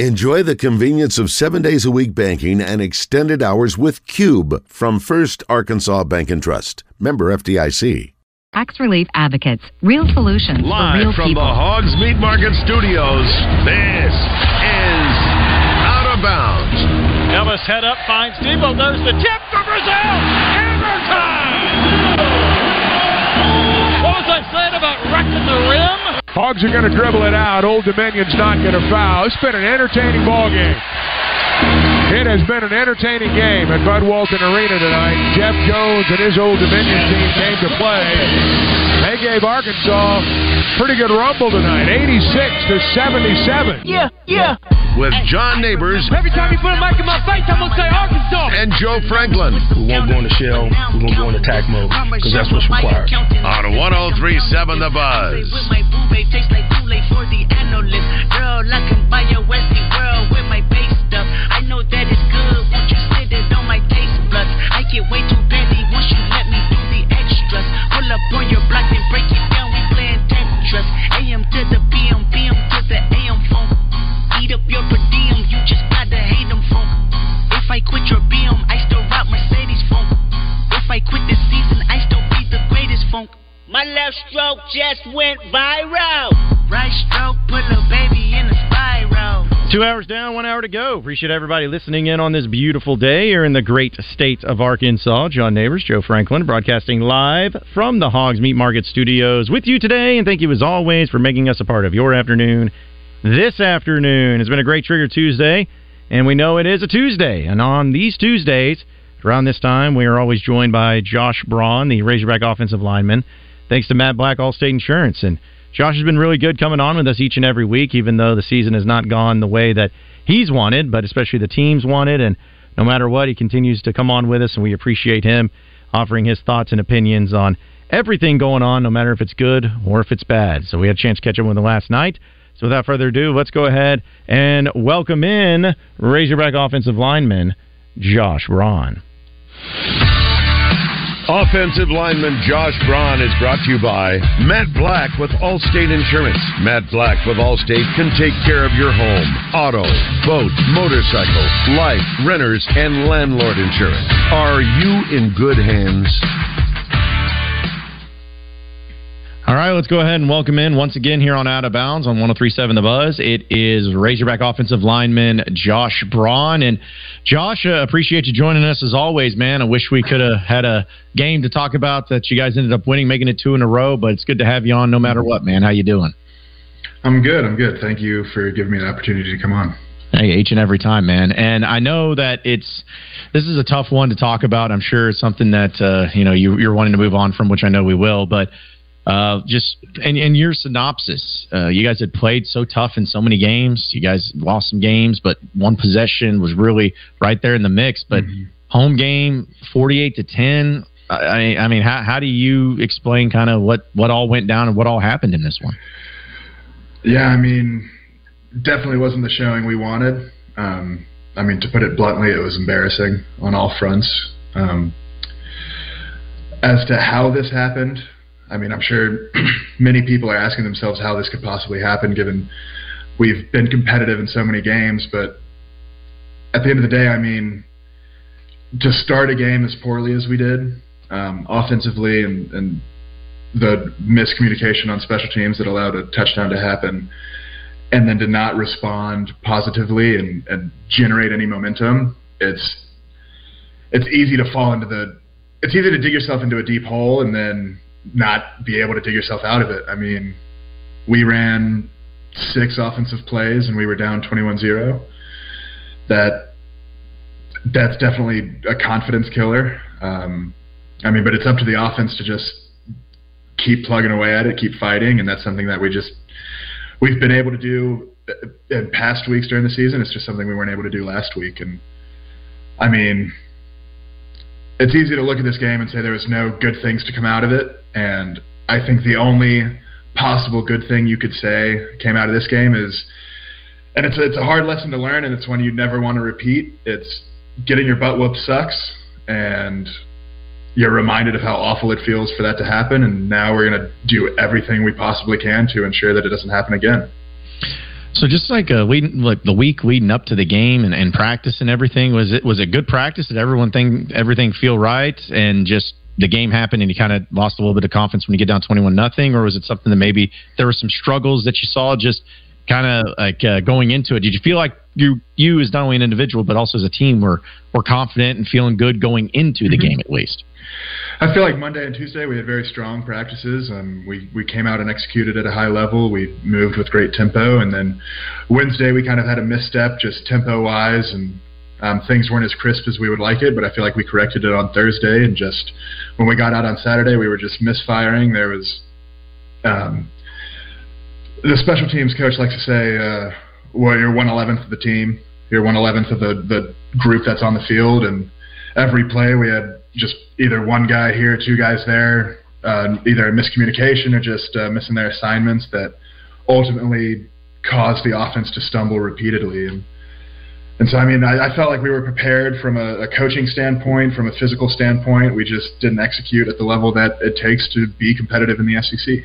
Enjoy the convenience of seven days a week banking and extended hours with Cube from First Arkansas Bank and Trust. Member FDIC. Tax Relief Advocates. Real solutions Live for real from people. the Hogs Meat Market Studios, this is Out of Bounds. Ellis head up, finds Devo. There's the tip for Brazile. Hammer time! What was I saying about wrecking the rim? Hogs are going to dribble it out. Old Dominion's not going to foul. It's been an entertaining ball game. It has been an entertaining game at Bud Walton Arena tonight. Jeff Jones and his Old Dominion team came to play. They gave Arkansas pretty good rumble tonight, 86 to 77. Yeah, yeah. With John Neighbors Every time you put a mic in my face, I'm gonna say Arkansas. and Joe Franklin We won't go in the shell. We're going to go in attack mode because that's what's required. on 1037 The Buzz. Girl, I know that it's good. Won't you sit it on my taste buds? I get way too petty once you let me do the extras. Pull up on your block and break it down. We playing Tetris. AM to the PM, PM to the AM phone. Eat up your per diem. You just gotta hate them phone. If I quit your BM, I still rock Mercedes phone. If I quit this season, I still be the greatest funk. My left stroke just went viral. Right stroke put a baby in a spiral. Two hours down, one hour to go. Appreciate everybody listening in on this beautiful day here in the great state of Arkansas. John Neighbors, Joe Franklin, broadcasting live from the Hogs Meat Market Studios with you today. And thank you as always for making us a part of your afternoon. This afternoon has been a great Trigger Tuesday, and we know it is a Tuesday. And on these Tuesdays, around this time, we are always joined by Josh Braun, the Razorback offensive lineman. Thanks to Matt Black, Allstate Insurance. And Josh has been really good coming on with us each and every week, even though the season has not gone the way that he's wanted, but especially the teams wanted. And no matter what, he continues to come on with us, and we appreciate him offering his thoughts and opinions on everything going on, no matter if it's good or if it's bad. So we had a chance to catch up with him last night. So without further ado, let's go ahead and welcome in Razorback offensive lineman Josh Braun. Offensive lineman Josh Braun is brought to you by Matt Black with Allstate Insurance. Matt Black with Allstate can take care of your home, auto, boat, motorcycle, life, renters, and landlord insurance. Are you in good hands? All right, let's go ahead and welcome in once again here on Out of Bounds on 1037 The Buzz. It is Razorback offensive lineman Josh Braun. And Josh, uh, appreciate you joining us as always, man. I wish we could have had a game to talk about that you guys ended up winning, making it two in a row, but it's good to have you on no matter what, man. How you doing? I'm good. I'm good. Thank you for giving me the opportunity to come on. Hey, each and every time, man. And I know that it's this is a tough one to talk about. I'm sure it's something that uh, you know you, you're wanting to move on from, which I know we will. But uh, just in, in your synopsis, uh, you guys had played so tough in so many games. You guys lost some games, but one possession was really right there in the mix. But home game, 48 to 10. I, I mean, how, how do you explain kind of what, what all went down and what all happened in this one? Yeah, I mean, definitely wasn't the showing we wanted. Um, I mean, to put it bluntly, it was embarrassing on all fronts. Um, as to how this happened, I mean, I'm sure many people are asking themselves how this could possibly happen, given we've been competitive in so many games. But at the end of the day, I mean, to start a game as poorly as we did, um, offensively, and, and the miscommunication on special teams that allowed a touchdown to happen, and then to not respond positively and, and generate any momentum, it's it's easy to fall into the it's easy to dig yourself into a deep hole and then not be able to dig yourself out of it. I mean, we ran six offensive plays and we were down 21-0. That that's definitely a confidence killer. Um, I mean, but it's up to the offense to just keep plugging away at it, keep fighting, and that's something that we just we've been able to do in past weeks during the season. It's just something we weren't able to do last week. And I mean, it's easy to look at this game and say there was no good things to come out of it. And I think the only possible good thing you could say came out of this game is, and it's a, it's a hard lesson to learn, and it's one you never want to repeat. It's getting your butt whooped sucks, and you're reminded of how awful it feels for that to happen. And now we're going to do everything we possibly can to ensure that it doesn't happen again. So just like uh, leading, like the week leading up to the game and, and practice and everything, was it was it good practice? Did everyone think everything feel right? And just the game happened and you kind of lost a little bit of confidence when you get down twenty one nothing, or was it something that maybe there were some struggles that you saw just kind of like uh, going into it? Did you feel like you you as not only an individual but also as a team were were confident and feeling good going into the mm-hmm. game at least? I feel like Monday and Tuesday we had very strong practices. Um, we we came out and executed at a high level. We moved with great tempo, and then Wednesday we kind of had a misstep, just tempo wise, and um, things weren't as crisp as we would like it. But I feel like we corrected it on Thursday, and just when we got out on Saturday, we were just misfiring. There was um, the special teams coach likes to say, uh, "Well, you're one eleventh of the team. You're one eleventh of the the group that's on the field." And every play we had just either one guy here, two guys there, uh, either a miscommunication or just uh, missing their assignments that ultimately caused the offense to stumble repeatedly. And, and so, I mean, I, I felt like we were prepared from a, a coaching standpoint, from a physical standpoint. We just didn't execute at the level that it takes to be competitive in the SEC.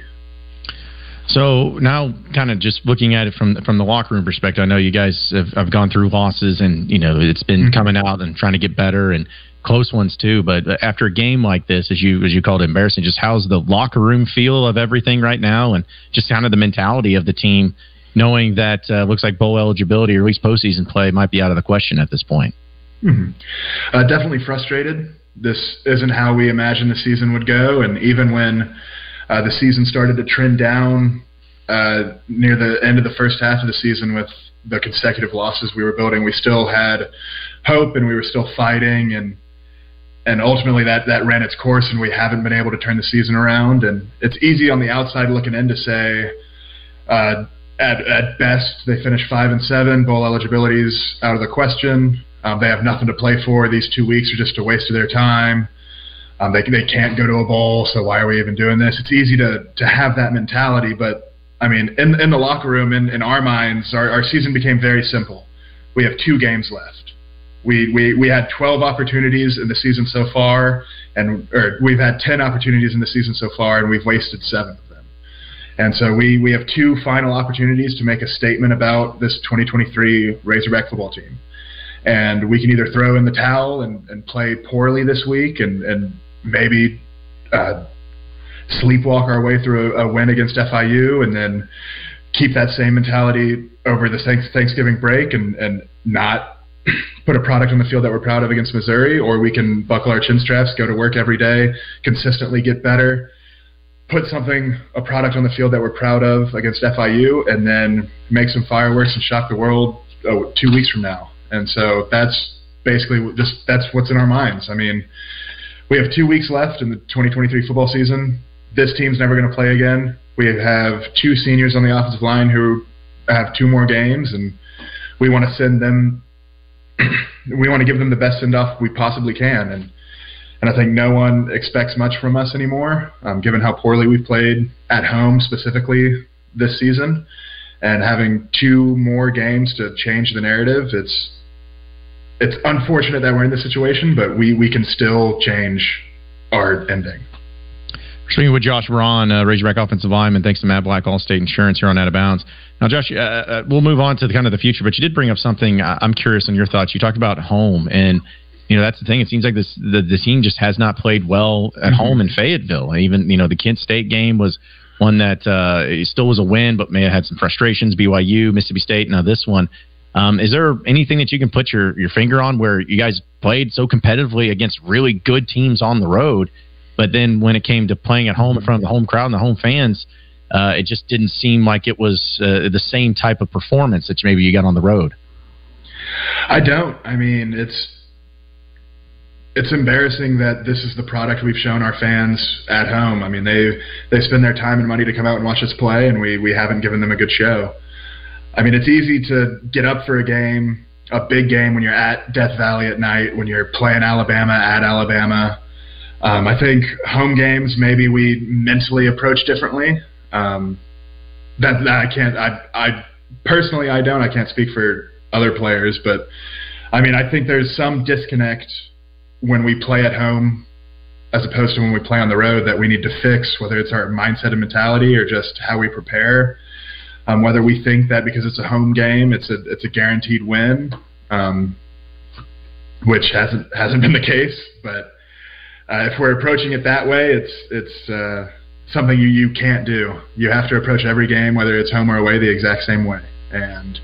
So now, kind of just looking at it from from the locker room perspective, I know you guys have, have gone through losses, and you know it's been mm-hmm. coming out and trying to get better, and close ones too. But after a game like this, as you as you called it, embarrassing, just how's the locker room feel of everything right now, and just kind of the mentality of the team, knowing that uh, looks like bowl eligibility or at least postseason play might be out of the question at this point. Mm-hmm. Uh, definitely frustrated. This isn't how we imagined the season would go, and even when uh, the season started to trend down uh, near the end of the first half of the season with the consecutive losses we were building, we still had hope and we were still fighting and and ultimately that that ran its course and we haven't been able to turn the season around. And it's easy on the outside looking in to say uh, at, at best they finished five and seven. Bowl eligibility is out of the question. Um, they have nothing to play for. These two weeks are just a waste of their time. Um, they, they can't go to a bowl so why are we even doing this? It's easy to to have that mentality but I mean in in the locker room in, in our minds our, our season became very simple. We have two games left we, we, we had 12 opportunities in the season so far, and or we've had 10 opportunities in the season so far, and we've wasted seven of them. And so we, we have two final opportunities to make a statement about this 2023 Razorback football team. And we can either throw in the towel and, and play poorly this week and, and maybe uh, sleepwalk our way through a, a win against FIU and then keep that same mentality over the Thanksgiving break and, and not put a product on the field that we're proud of against Missouri, or we can buckle our chin straps, go to work every day, consistently get better, put something, a product on the field that we're proud of against FIU, and then make some fireworks and shock the world oh, two weeks from now. And so that's basically just that's what's in our minds. I mean, we have two weeks left in the 2023 football season. This team's never going to play again. We have two seniors on the offensive line who have two more games, and we want to send them we want to give them the best send off we possibly can, and and I think no one expects much from us anymore, um, given how poorly we've played at home specifically this season, and having two more games to change the narrative. It's it's unfortunate that we're in this situation, but we we can still change our ending. Speaking with Josh Braun, uh, Razorback offensive lineman, thanks to Matt Black, Allstate Insurance here on Out of Bounds. Now, Josh, uh, uh, we'll move on to the kind of the future, but you did bring up something. Uh, I'm curious on your thoughts. You talked about home, and you know that's the thing. It seems like this the, the team just has not played well at mm-hmm. home in Fayetteville. Even you know the Kent State game was one that uh, still was a win, but may have had some frustrations. BYU, Mississippi State, now this one. Um, is there anything that you can put your, your finger on where you guys played so competitively against really good teams on the road? But then when it came to playing at home in front of the home crowd and the home fans, uh, it just didn't seem like it was uh, the same type of performance that maybe you got on the road. I don't. I mean, it's it's embarrassing that this is the product we've shown our fans at home. I mean, they they spend their time and money to come out and watch us play, and we we haven't given them a good show. I mean, it's easy to get up for a game, a big game when you're at Death Valley at night, when you're playing Alabama at Alabama. Um, I think home games maybe we mentally approach differently. Um, that, that I can't. I, I personally I don't. I can't speak for other players, but I mean I think there's some disconnect when we play at home as opposed to when we play on the road that we need to fix, whether it's our mindset and mentality or just how we prepare. Um, whether we think that because it's a home game, it's a it's a guaranteed win, um, which hasn't hasn't been the case. But uh, if we're approaching it that way, it's it's uh, something you you can't do. You have to approach every game, whether it's home or away, the exact same way, and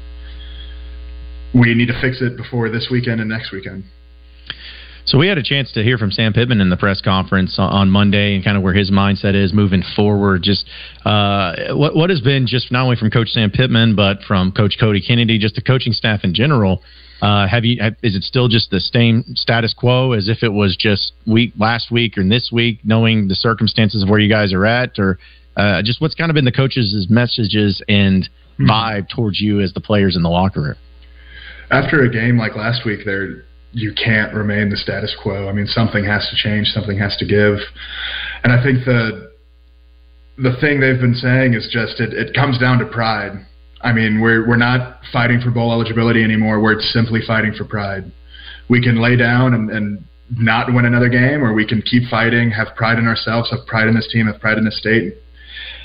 we need to fix it before this weekend and next weekend. So we had a chance to hear from Sam Pittman in the press conference on Monday, and kind of where his mindset is moving forward. Just uh, what what has been just not only from Coach Sam Pittman, but from Coach Cody Kennedy, just the coaching staff in general. Uh, have you? Have, is it still just the same status quo as if it was just week last week or this week, knowing the circumstances of where you guys are at, or uh, just what's kind of been the coaches' messages and mm-hmm. vibe towards you as the players in the locker room? After a game like last week, there you can't remain the status quo. I mean, something has to change, something has to give. And I think the the thing they've been saying is just it, it comes down to pride. I mean, we're we're not fighting for bowl eligibility anymore. We're simply fighting for pride. We can lay down and, and not win another game, or we can keep fighting, have pride in ourselves, have pride in this team, have pride in this state,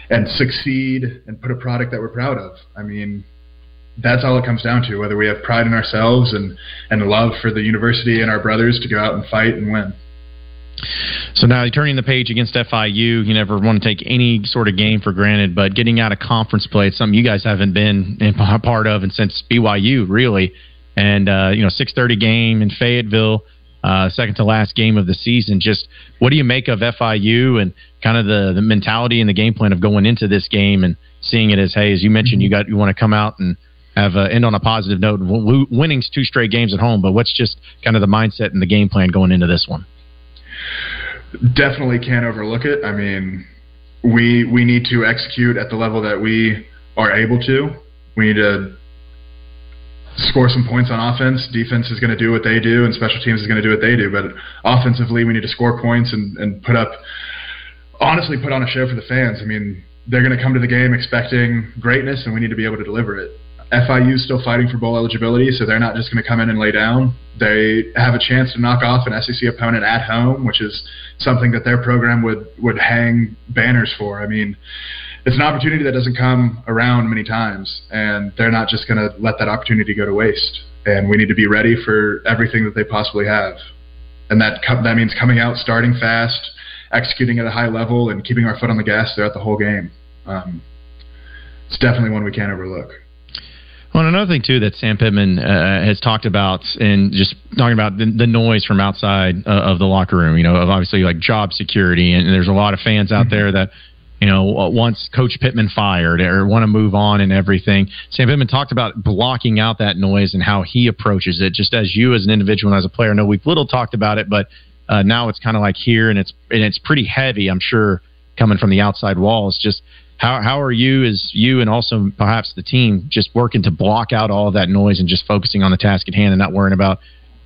and succeed and put a product that we're proud of. I mean, that's all it comes down to. Whether we have pride in ourselves and and love for the university and our brothers to go out and fight and win. So now turning the page against FIU, you never want to take any sort of game for granted, but getting out of conference play, it's something you guys haven't been a part of and since BYU really. And uh, you know, six thirty game in Fayetteville, uh, second to last game of the season. Just what do you make of FIU and kind of the the mentality and the game plan of going into this game and seeing it as hey, as you mentioned, you got you want to come out and have uh, end on a positive note. Winning's two straight games at home, but what's just kind of the mindset and the game plan going into this one? Definitely can't overlook it. I mean, we we need to execute at the level that we are able to. We need to score some points on offense. Defense is going to do what they do, and special teams is going to do what they do. But offensively, we need to score points and, and put up, honestly, put on a show for the fans. I mean, they're going to come to the game expecting greatness, and we need to be able to deliver it. FIU still fighting for bowl eligibility, so they're not just going to come in and lay down. They have a chance to knock off an SEC opponent at home, which is something that their program would would hang banners for. I mean, it's an opportunity that doesn't come around many times, and they're not just going to let that opportunity go to waste. And we need to be ready for everything that they possibly have, and that that means coming out, starting fast, executing at a high level, and keeping our foot on the gas throughout the whole game. Um, it's definitely one we can't overlook. Well, another thing too that Sam Pittman uh, has talked about, and just talking about the, the noise from outside uh, of the locker room. You know, of obviously like job security, and there's a lot of fans out mm-hmm. there that you know wants Coach Pittman fired or want to move on and everything. Sam Pittman talked about blocking out that noise and how he approaches it. Just as you, as an individual and as a player, know we've little talked about it, but uh, now it's kind of like here, and it's and it's pretty heavy. I'm sure coming from the outside walls, just how how are you as you and also perhaps the team just working to block out all of that noise and just focusing on the task at hand and not worrying about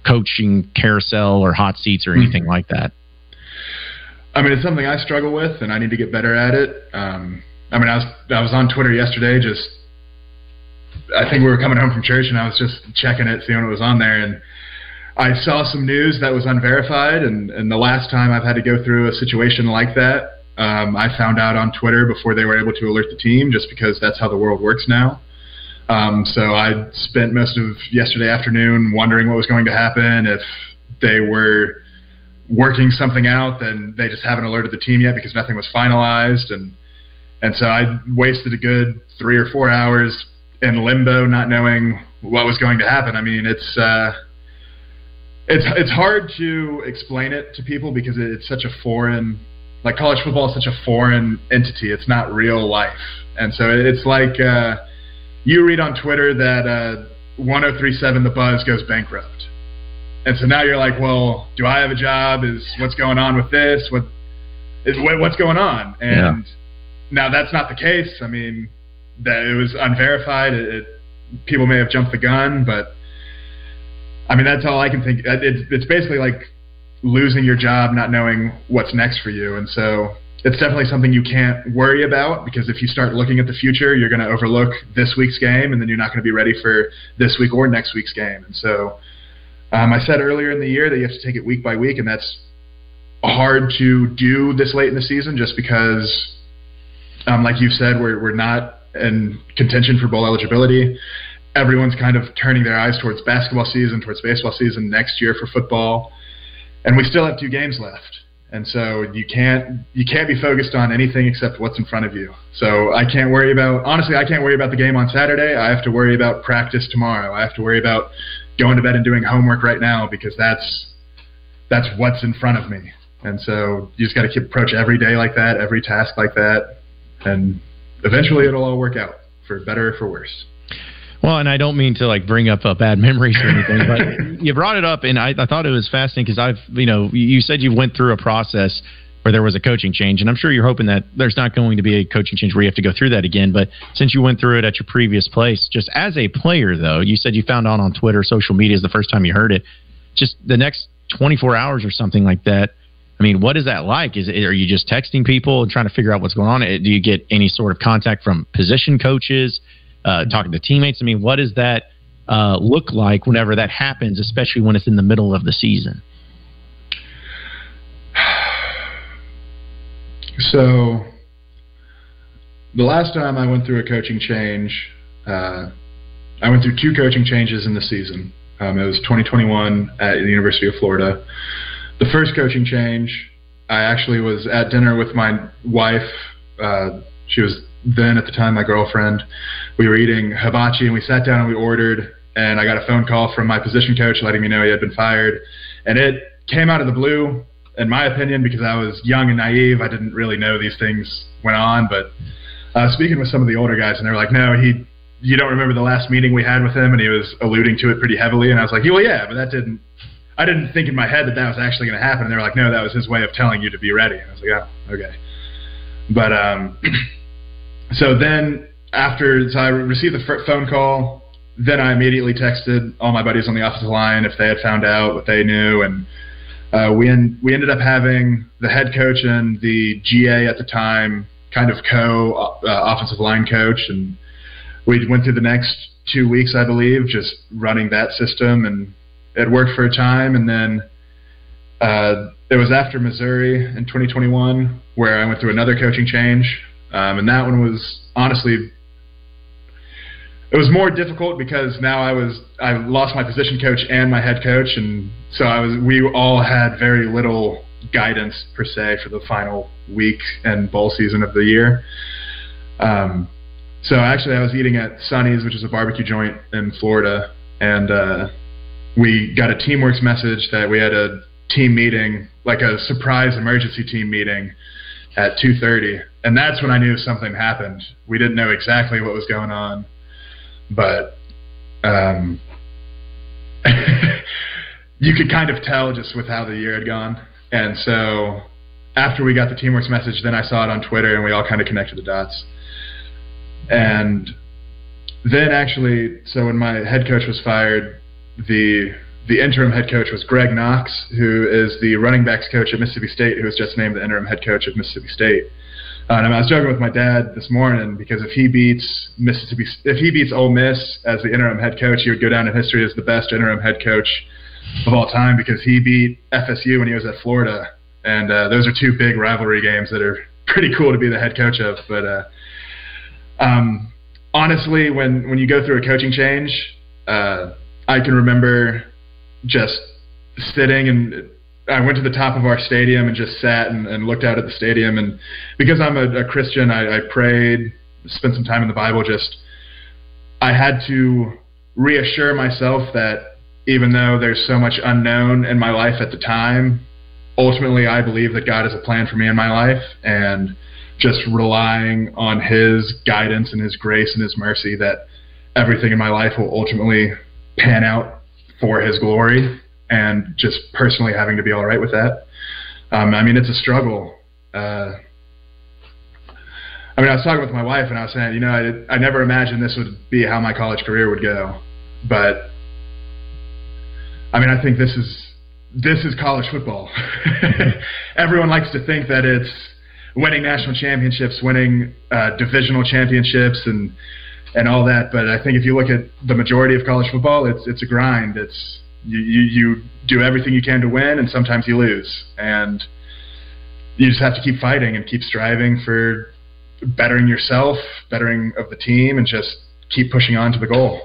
coaching carousel or hot seats or anything mm-hmm. like that? I mean, it's something I struggle with, and I need to get better at it. Um, I mean, I was I was on Twitter yesterday, just I think we were coming home from church, and I was just checking it, seeing what was on there, and I saw some news that was unverified. And, and the last time I've had to go through a situation like that, um, I found out on Twitter before they were able to alert the team, just because that's how the world works now. Um, so I spent most of yesterday afternoon wondering what was going to happen if they were working something out, then they just haven't alerted the team yet because nothing was finalized, and and so I wasted a good three or four hours in limbo, not knowing what was going to happen. I mean, it's uh, it's it's hard to explain it to people because it's such a foreign like college football is such a foreign entity. It's not real life, and so it's like uh, you read on Twitter that uh, 1037 The Buzz goes bankrupt, and so now you're like, well, do I have a job? Is what's going on with this? What is what's going on? And yeah. now that's not the case. I mean, that it was unverified. It, it, people may have jumped the gun, but I mean, that's all I can think. It's, it's basically like losing your job, not knowing what's next for you. And so it's definitely something you can't worry about because if you start looking at the future, you're going to overlook this week's game and then you're not going to be ready for this week or next week's game. And so um, I said earlier in the year that you have to take it week by week, and that's hard to do this late in the season just because, um, like you said, we're, we're not in contention for bowl eligibility. Everyone's kind of turning their eyes towards basketball season, towards baseball season next year for football, and we still have two games left. And so you can't you can't be focused on anything except what's in front of you. So I can't worry about honestly I can't worry about the game on Saturday. I have to worry about practice tomorrow. I have to worry about going to bed and doing homework right now because that's that's what's in front of me. And so you just got to keep approach every day like that, every task like that, and eventually it'll all work out for better or for worse. Well, and I don't mean to like bring up uh, bad memories or anything, but you brought it up, and I, I thought it was fascinating because I've, you know, you said you went through a process where there was a coaching change, and I'm sure you're hoping that there's not going to be a coaching change where you have to go through that again. But since you went through it at your previous place, just as a player, though, you said you found out on Twitter, social media is the first time you heard it. Just the next 24 hours or something like that. I mean, what is that like? Is it, are you just texting people and trying to figure out what's going on? Do you get any sort of contact from position coaches? Uh, talking to teammates? I mean, what does that uh, look like whenever that happens, especially when it's in the middle of the season? So, the last time I went through a coaching change, uh, I went through two coaching changes in the season. Um, it was 2021 at the University of Florida. The first coaching change, I actually was at dinner with my wife. Uh, she was then at the time my girlfriend. We were eating hibachi and we sat down and we ordered. And I got a phone call from my position coach letting me know he had been fired. And it came out of the blue, in my opinion, because I was young and naive. I didn't really know these things went on. But uh, speaking with some of the older guys, and they were like, "No, he." You don't remember the last meeting we had with him, and he was alluding to it pretty heavily. And I was like, "Well, yeah, but that didn't I didn't think in my head that that was actually going to happen. And they were like, no, that was his way of telling you to be ready. And I was like, oh, okay. But um, so then after I received the phone call, then I immediately texted all my buddies on the offensive line if they had found out what they knew, and uh, we en- we ended up having the head coach and the GA at the time kind of co uh, offensive line coach, and we went through the next two weeks, I believe, just running that system, and it worked for a time, and then. Uh, it was after Missouri in 2021 where I went through another coaching change um, and that one was honestly it was more difficult because now I was I lost my position coach and my head coach, and so I was we all had very little guidance per se for the final week and bowl season of the year. Um, so actually, I was eating at Sonny's, which is a barbecue joint in Florida, and uh, we got a Teamworks message that we had a team meeting, like a surprise emergency team meeting at 2:30, and that's when I knew something happened. We didn't know exactly what was going on, but um, you could kind of tell just with how the year had gone. And so after we got the Teamworks message, then I saw it on Twitter, and we all kind of connected the dots. And then actually, so when my head coach was fired, the the interim head coach was Greg Knox, who is the running backs coach at Mississippi State, who was just named the interim head coach of Mississippi State. Uh, and I was joking with my dad this morning because if he beats Mississippi, if he beats Ole Miss as the interim head coach, he would go down in history as the best interim head coach of all time because he beat FSU when he was at Florida, and uh, those are two big rivalry games that are pretty cool to be the head coach of. But uh, um, honestly, when when you go through a coaching change, uh, I can remember just sitting and I went to the top of our stadium and just sat and, and looked out at the stadium. And because I'm a, a Christian, I, I prayed, spent some time in the Bible. Just I had to reassure myself that even though there's so much unknown in my life at the time, ultimately I believe that God has a plan for me in my life, and just relying on His guidance and His grace and His mercy that everything in my life will ultimately pan out for His glory and just personally having to be all right with that. Um, I mean, it's a struggle. Uh, I mean, I was talking with my wife, and I was saying, you know, I, I never imagined this would be how my college career would go, but I mean, I think this is this is college football. Everyone likes to think that it's winning national championships, winning uh, divisional championships, and and all that. But I think if you look at the majority of college football, it's it's a grind. It's you, you, you do everything you can to win, and sometimes you lose, and you just have to keep fighting and keep striving for bettering yourself, bettering of the team, and just keep pushing on to the goal.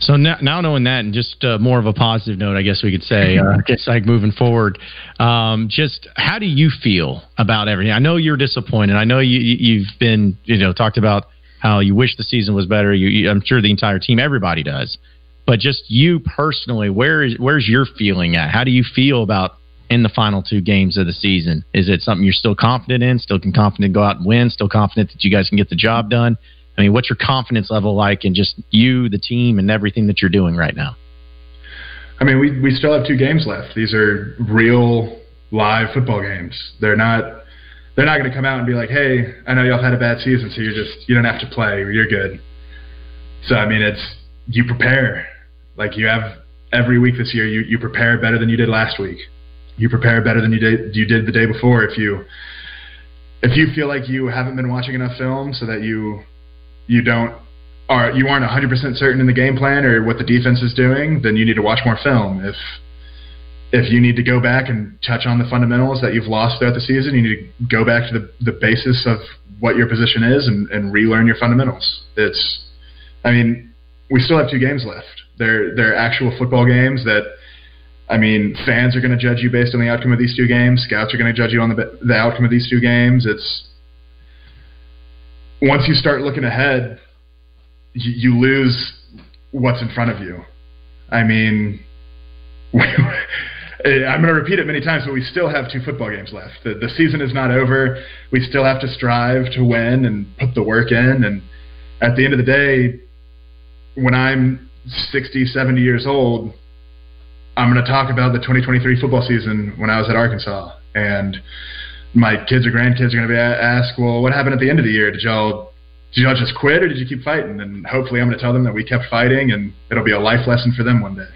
So now, now knowing that, and just uh, more of a positive note, I guess we could say, uh, just like moving forward, um, just how do you feel about everything? I know you're disappointed. I know you, you've been, you know, talked about how you wish the season was better. You, you, I'm sure the entire team, everybody does. But just you personally, where is where's your feeling at? How do you feel about in the final two games of the season? Is it something you're still confident in? Still can confident go out and win? Still confident that you guys can get the job done? I mean, what's your confidence level like in just you, the team, and everything that you're doing right now? I mean, we we still have two games left. These are real live football games. They're not they're not going to come out and be like, "Hey, I know y'all had a bad season, so you're just you don't have to play. You're good." So I mean, it's you prepare like you have every week this year. You you prepare better than you did last week. You prepare better than you did you did the day before. If you if you feel like you haven't been watching enough film, so that you you don't are you aren't 100% certain in the game plan or what the defense is doing, then you need to watch more film. If if you need to go back and touch on the fundamentals that you've lost throughout the season, you need to go back to the, the basis of what your position is and, and relearn your fundamentals. It's, I mean, we still have two games left. They're they're actual football games that, I mean, fans are going to judge you based on the outcome of these two games. Scouts are going to judge you on the the outcome of these two games. It's once you start looking ahead, you, you lose what's in front of you. I mean, Uh, I'm going to repeat it many times, but we still have two football games left. The, the season is not over. We still have to strive to win and put the work in. And at the end of the day, when I'm 60, 70 years old, I'm going to talk about the 2023 football season when I was at Arkansas. And my kids or grandkids are going to be asked, well, what happened at the end of the year? Did y'all did y'all just quit or did you keep fighting? And hopefully, I'm going to tell them that we kept fighting, and it'll be a life lesson for them one day.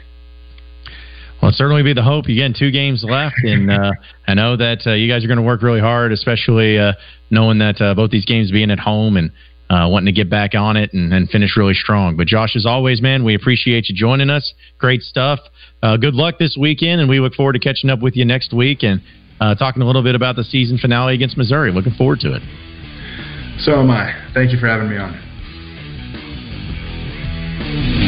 Well, certainly be the hope. Again, two games left, and uh, I know that uh, you guys are going to work really hard, especially uh, knowing that uh, both these games being at home and uh, wanting to get back on it and, and, finish really strong. But Josh, as always, man, we appreciate you joining us. Great stuff. Uh, good luck this weekend, and we look forward to catching up with you next week and talking a little bit about the season finale against Missouri. Looking forward to it. So am I. Thank you for having me on.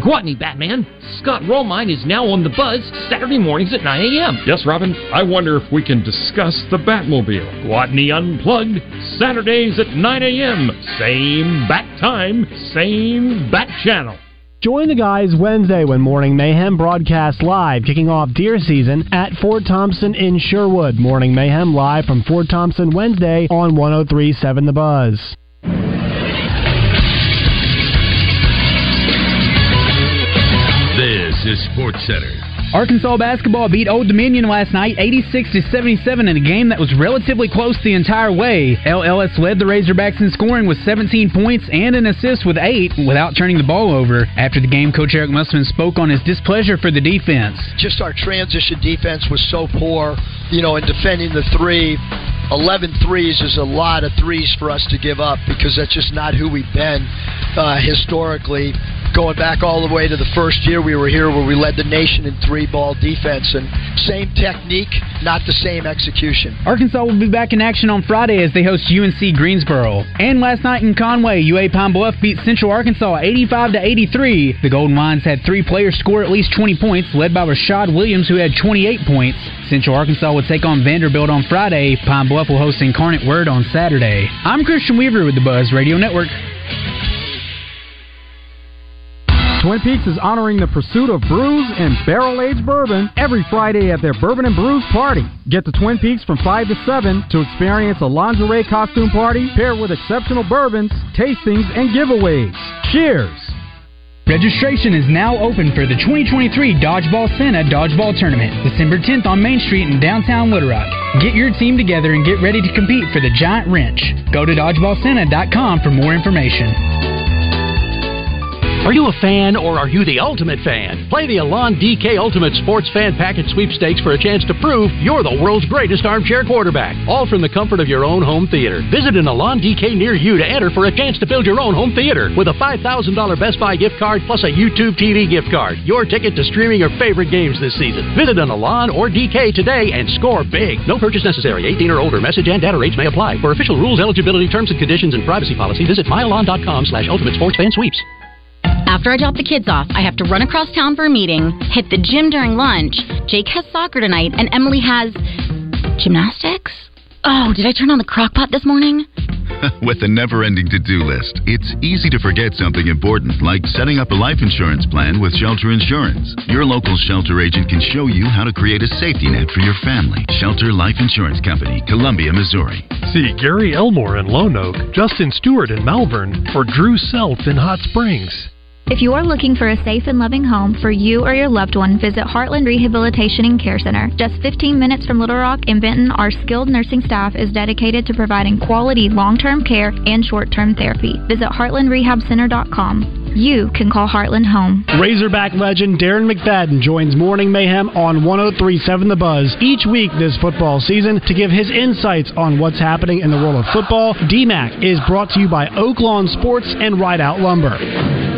Gwatney, Batman. Scott Romine is now on the buzz Saturday mornings at 9 a.m. Yes, Robin. I wonder if we can discuss the Batmobile. Gwatney Unplugged, Saturdays at 9 a.m. Same bat time, same bat channel. Join the guys Wednesday when Morning Mayhem broadcasts live, kicking off deer season at Fort Thompson in Sherwood. Morning Mayhem live from Fort Thompson Wednesday on 1037 The Buzz. Sports Center. Arkansas basketball beat Old Dominion last night 86 to 77 in a game that was relatively close the entire way. El Ellis led the Razorbacks in scoring with 17 points and an assist with 8 without turning the ball over. After the game, coach Eric Musselman spoke on his displeasure for the defense. Just our transition defense was so poor, you know, in defending the 3 11 threes is a lot of threes for us to give up because that's just not who we've been uh, historically going back all the way to the first year we were here where we led the nation in three ball defense and same technique, not the same execution. Arkansas will be back in action on Friday as they host UNC Greensboro. And last night in Conway, UA Pine Bluff beat Central Arkansas 85 to 83. The Golden Lions had three players score at least 20 points, led by Rashad Williams who had 28 points. Central Arkansas will take on Vanderbilt on Friday. Pine Bluff will host Incarnate Word on Saturday. I'm Christian Weaver with the Buzz Radio Network. Twin Peaks is honoring the pursuit of brews and barrel aged bourbon every Friday at their Bourbon and Brews party. Get to Twin Peaks from 5 to 7 to experience a lingerie costume party paired with exceptional bourbons, tastings, and giveaways. Cheers! Registration is now open for the 2023 Dodgeball Santa Dodgeball Tournament, December 10th on Main Street in downtown Little Rock. Get your team together and get ready to compete for the giant wrench. Go to dodgeballsanta.com for more information. Are you a fan or are you the ultimate fan? Play the Alon DK Ultimate Sports Fan Package Sweepstakes for a chance to prove you're the world's greatest armchair quarterback. All from the comfort of your own home theater. Visit an Alon DK near you to enter for a chance to build your own home theater with a $5,000 Best Buy gift card plus a YouTube TV gift card. Your ticket to streaming your favorite games this season. Visit an Alon or DK today and score big. No purchase necessary. 18 or older. Message and data rates may apply. For official rules, eligibility, terms and conditions, and privacy policy, visit myalon.com slash ultimate sports fan sweeps. After I drop the kids off, I have to run across town for a meeting, hit the gym during lunch. Jake has soccer tonight, and Emily has gymnastics. Oh, did I turn on the crock pot this morning? With a never ending to do list, it's easy to forget something important, like setting up a life insurance plan with Shelter Insurance. Your local shelter agent can show you how to create a safety net for your family. Shelter Life Insurance Company, Columbia, Missouri. See Gary Elmore in Lone Oak, Justin Stewart in Malvern, or Drew Self in Hot Springs. If you are looking for a safe and loving home for you or your loved one, visit Heartland Rehabilitation and Care Center. Just 15 minutes from Little Rock and Benton, our skilled nursing staff is dedicated to providing quality long-term care and short-term therapy. Visit heartlandrehabcenter.com. You can call Heartland home. Razorback legend Darren McFadden joins Morning Mayhem on 1037 The Buzz each week this football season to give his insights on what's happening in the world of football. DMAC is brought to you by Oaklawn Sports and Rideout Lumber.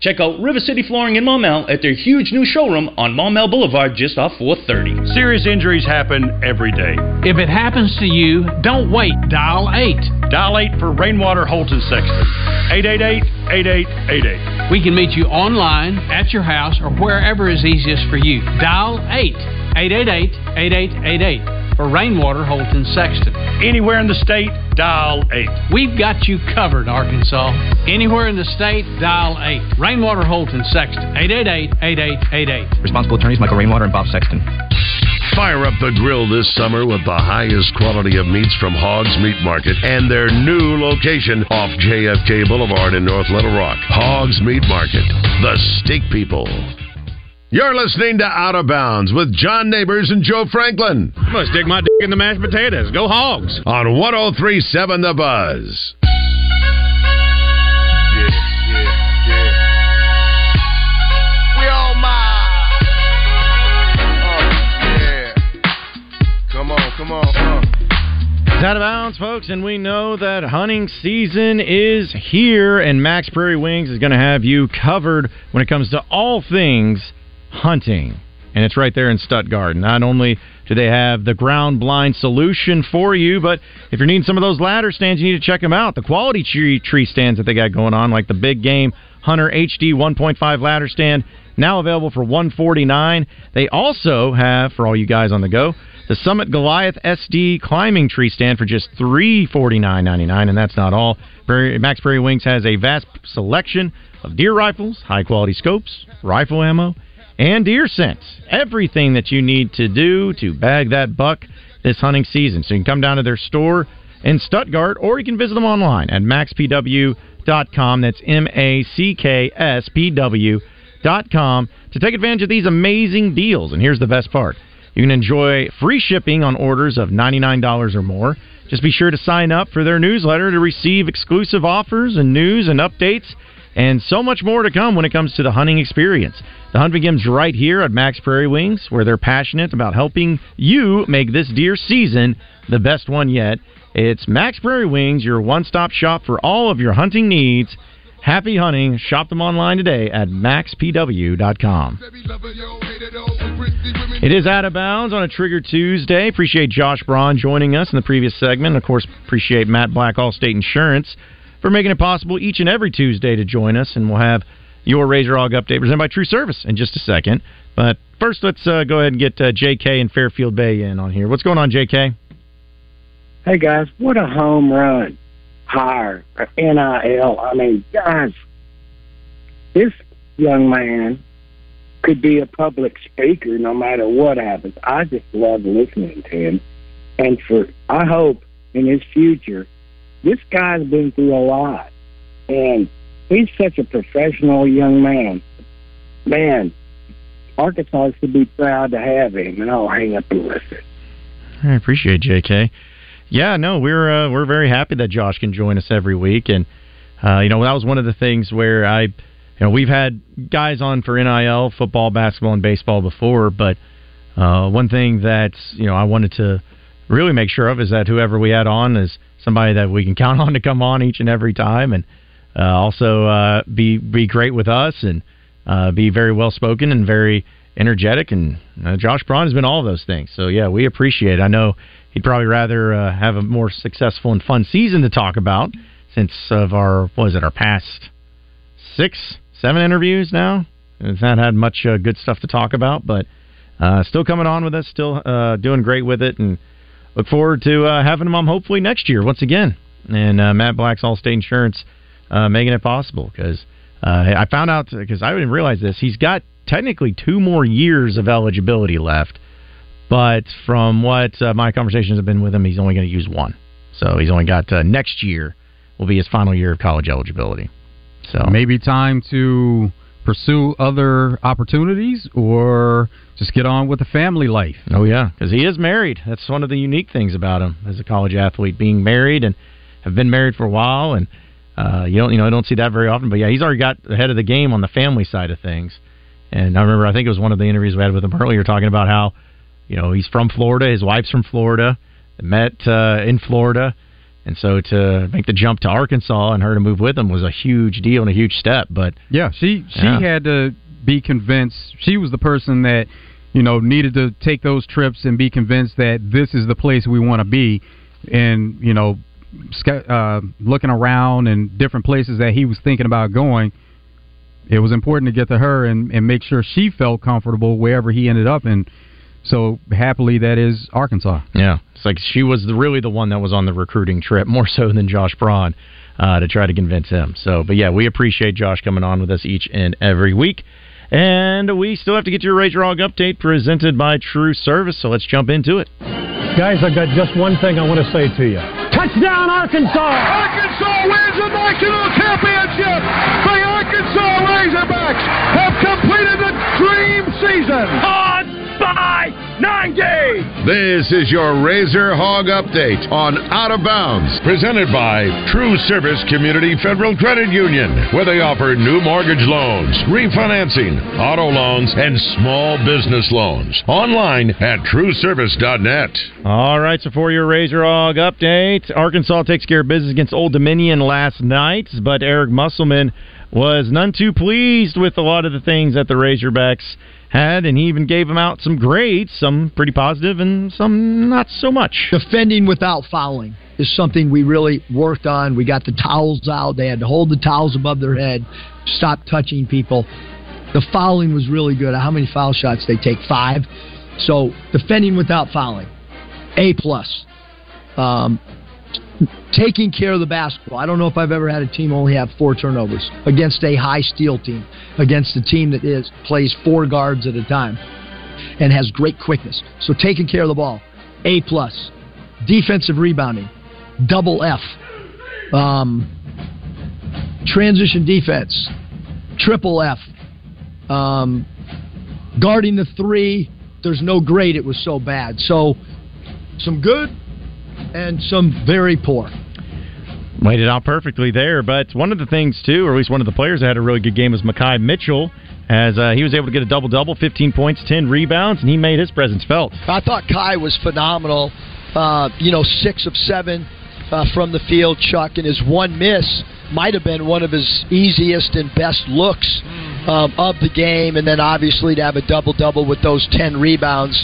Check out River City Flooring in Maumelle at their huge new showroom on Maumelle Boulevard just off 430. Serious injuries happen every day. If it happens to you, don't wait. Dial 8. Dial 8 for Rainwater Holton Sexton. 888-8888. We can meet you online, at your house, or wherever is easiest for you. Dial 8. 888-8888 for Rainwater Holton Sexton. Anywhere in the state, dial 8. We've got you covered, Arkansas. Anywhere in the state, dial 8. Rainwater Holton Sexton. 888-8888. Responsible attorneys Michael Rainwater and Bob Sexton. Fire up the grill this summer with the highest quality of meats from Hogs Meat Market and their new location off JFK Boulevard in North Little Rock. Hogs Meat Market, the steak people. You're listening to Out of Bounds with John Neighbors and Joe Franklin. I'm going to stick my dick in the mashed potatoes. Go Hogs. On 1037 The Buzz. We all my. Oh, yeah. Come on, come on. Uh. It's out of bounds, folks, and we know that hunting season is here, and Mack's Prairie Wings is going to have you covered when it comes to all things hunting. And it's right there in Stuttgart. Not only do they have the ground blind solution for you, but if you're needing some of those ladder stands, you need to check them out. The quality tree, tree stands that they got going on, like the Big Game Hunter HD 1.5 ladder stand, now available for 149 They also have, for all you guys on the go, the Summit Goliath SD climbing tree stand for just $349.99, and that's not all. Mack's Prairie Wings has a vast selection of deer rifles, high quality scopes, rifle ammo, and deer scent. Everything that you need to do to bag that buck this hunting season. So you can come down to their store in Stuttgart, or you can visit them online at mackspw.com. That's M A C K S P W dot com to take advantage of these amazing deals. And here's the best part you can enjoy free shipping on orders of $99 or more. Just be sure to sign up for their newsletter to receive exclusive offers and news and updates and so much more to come when it comes to the hunting experience. The hunt begins right here at Mack's Prairie Wings, where they're passionate about helping you make this deer season the best one yet. It's Mack's Prairie Wings, your one stop shop for all of your hunting needs. Happy hunting. Shop them online today at mackspw.com. It is out of bounds on a Trigger Tuesday. Appreciate Josh Braun joining us in the previous segment. Of course, appreciate Matt Black, Allstate Insurance, for making it possible each and every Tuesday to join us. And we'll have your Razor Hog update presented by True Service in just a second. But first, let's uh, go ahead and get uh, J.K. and Fairfield Bay in on here. What's going on, J.K.? Hey guys, what a home run hire for NIL. I mean, guys, this young man could be a public speaker no matter what happens. I just love listening to him. And for I hope in his future, this guy's been through a lot. And he's such a professional young man. Man, Arkansas should be proud to have him, and I'll hang up and listen. I appreciate J.K. Yeah, no, we're uh, we're very happy that Josh can join us every week, and uh, you know that was one of the things where I, you know, we've had guys on for NIL, football, basketball, and baseball before, but uh, one thing that you know I wanted to really make sure of is that whoever we had on is somebody that we can count on to come on each and every time, and uh, also uh, be be great with us and uh, be very well spoken and very energetic. And uh, Josh Braun has been all of those things. So yeah, we appreciate. it. I know he'd probably rather uh, have a more successful and fun season to talk about since of our what is it our past six seven interviews now. We've not had much uh, good stuff to talk about, but uh, still coming on with us, still uh, doing great with it, and look forward to uh, having him on hopefully next year once again. And uh, Matt Black's Allstate Insurance uh, making it possible because uh, I found out because I didn't realize this. He's got technically two more years of eligibility left, but from what uh, my conversations have been with him, he's only going to use one. So he's only got uh, next year will be his final year of college eligibility. So maybe time to pursue other opportunities or just get on with the family life. Oh yeah, because he is married. That's one of the unique things about him as a college athlete, being married and have been married for a while, and uh, you don't you know I don't see that very often. But yeah, he's already got ahead of the game on the family side of things. And I remember I think it was one of the interviews we had with him earlier talking about how you know he's from Florida, his wife's from Florida, met uh, in Florida. And so to make the jump to Arkansas and her to move with him was a huge deal and a huge step. But yeah, she she Yeah. had to be convinced. She was the person that you know needed to take those trips and be convinced that this is the place we want to be. And you know, uh, looking around and different places that he was thinking about going. It was important to get to her and, and make sure she felt comfortable wherever he ended up, and so happily that is Arkansas. Yeah, it's like she was the, really the one that was on the recruiting trip more so than Josh Braun uh, to try to convince him. So, but yeah, we appreciate Josh coming on with us each and every week. And we still have to get your Razor Hog update presented by True Service. So let's jump into it. Guys, I've got just one thing I want to say to you. Touchdown, Arkansas! Arkansas wins the national championship. The Arkansas Razorbacks have completed the dream season. On by 90. This is your Razor Hog Update on Out of Bounds, presented by True Service Community Federal Credit Union, where they offer new mortgage loans, refinancing, auto loans, and small business loans. Online at trueservice.net. All right, so for your Razor Hog update, Arkansas takes care of business against Old Dominion last night, but Eric Musselman was none too pleased with a lot of the things that the Razorbacks had, and he even gave them out some grades, some pretty positive and some not so much. Defending without fouling is something we really worked on. We got the towels out. They had to hold the towels above their head, stop touching people. The fouling was really good. How many foul shots they take? Five. So defending without fouling, A plus. Um, taking care of the basketball. I don't know if I've ever had a team only have four turnovers against a high steal team, against a team that is plays four guards at a time and has great quickness. So taking care of the ball, A plus. Defensive rebounding, double F. Um, transition defense, triple F. Um, guarding the three, there's no grade. It was so bad. So some good and some very poor. Laid it out perfectly there, but one of the things too, or at least one of the players that had a really good game was Makhi Mitchell, as uh, he was able to get a double double, 15 points, 10 rebounds, and he made his presence felt. I thought Kai was phenomenal. Uh, you know, six of seven uh, from the field, Chuck, and his one miss might have been one of his easiest and best looks um, of the game. And then obviously to have a double double with those 10 rebounds,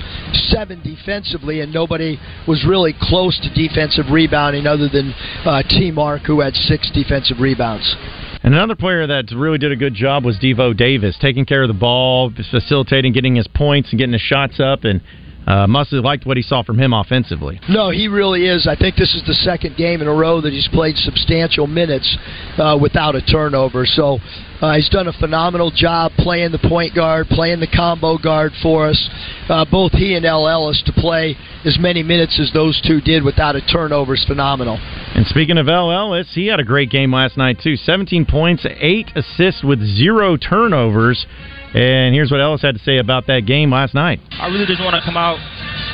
seven defensively, and nobody was really close to defensive rebounding other than uh, T Mark, who had six defensive rebounds. And another player that really did a good job was Devo Davis, taking care of the ball, facilitating, getting his points, and getting his shots up. And uh, must have liked what he saw from him offensively. No, he really is. I think this is the second game in a row that he's played substantial minutes uh, without a turnover. So uh, he's done a phenomenal job playing the point guard, playing the combo guard for us. Uh, both he and El Ellis to play as many minutes as those two did without a turnover is phenomenal. And speaking of El Ellis, he had a great game last night too. 17 points, eight assists with zero turnovers. And here's what Ellis had to say about that game last night. I really just want to come out,